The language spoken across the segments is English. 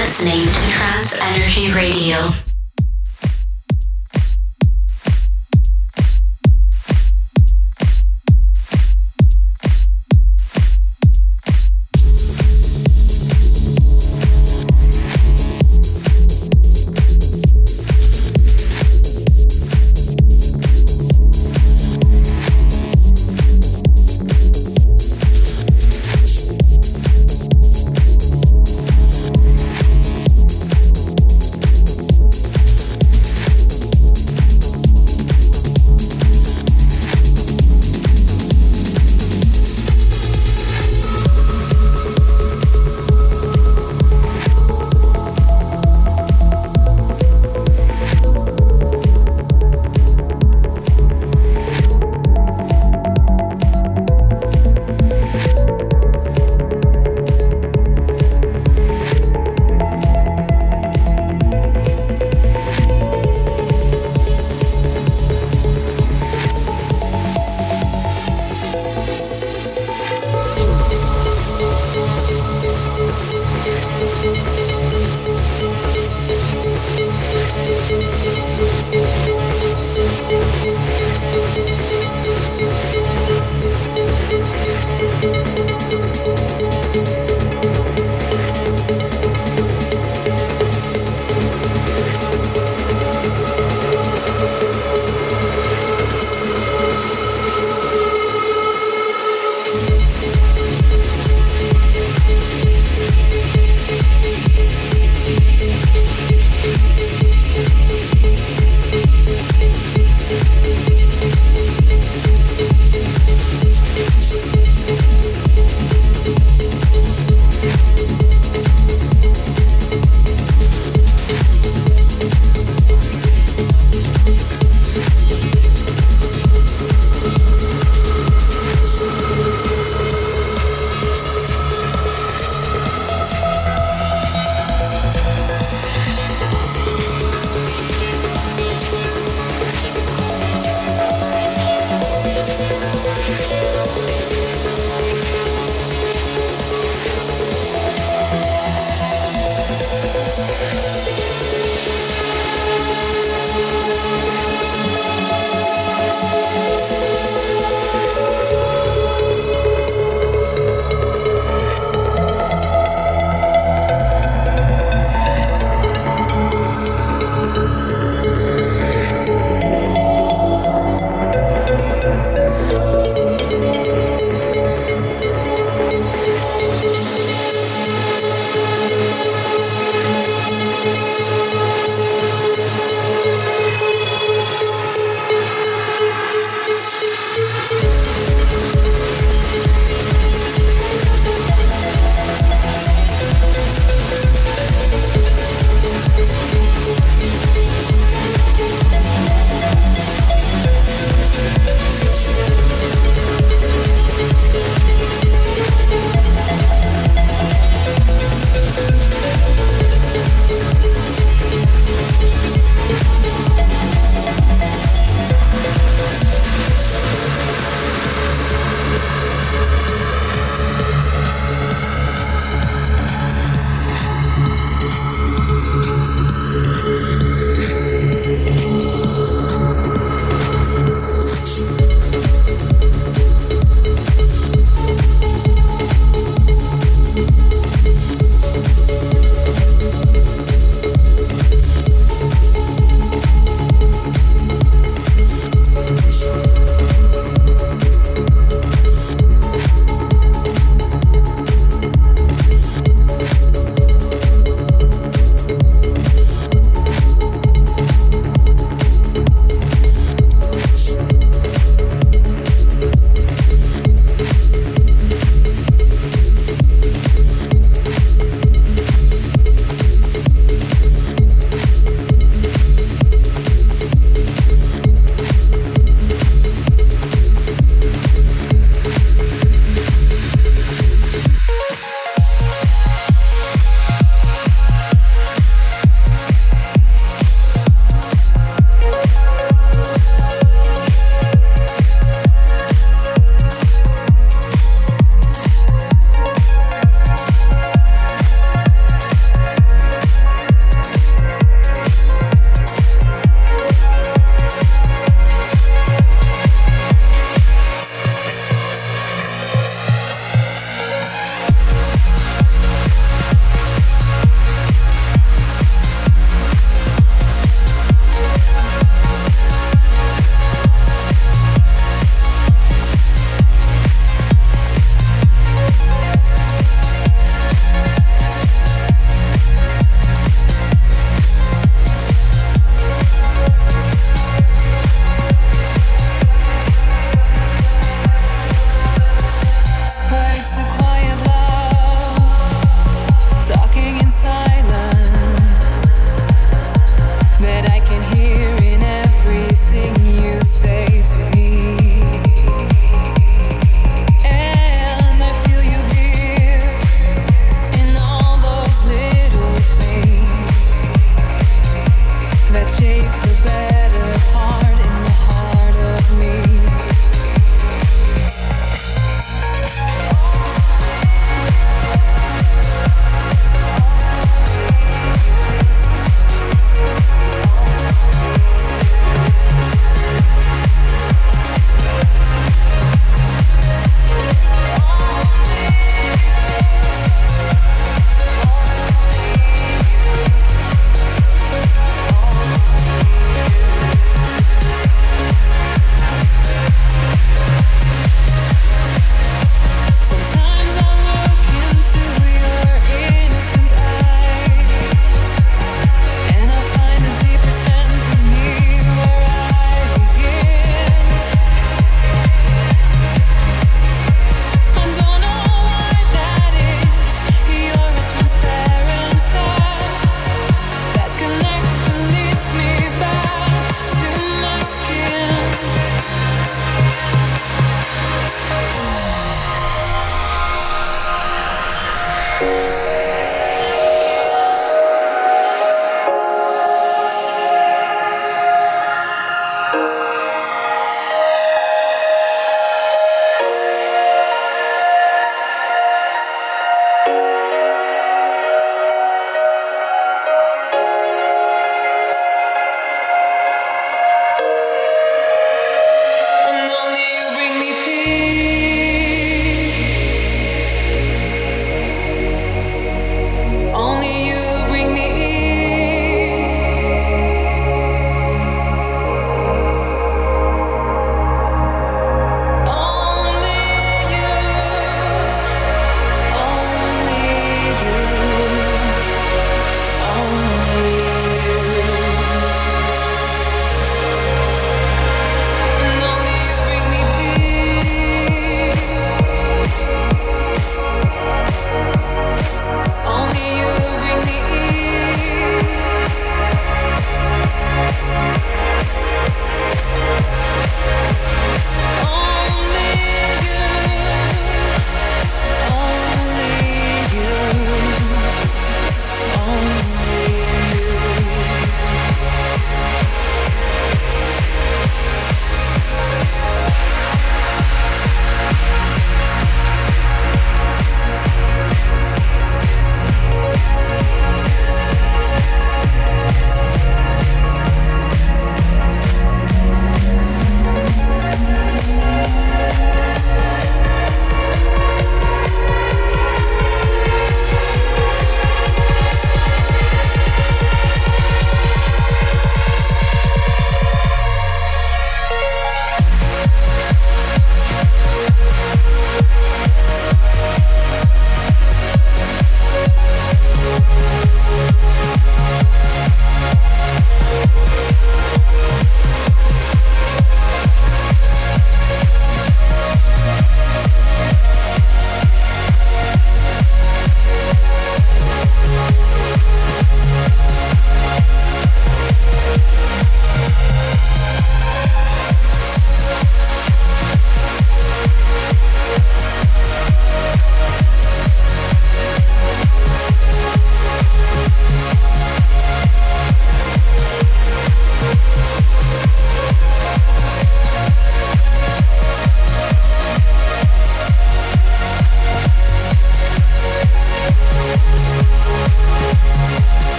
listening to Trance Energy Radio.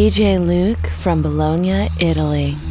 DJ Luke from Bologna, Italy.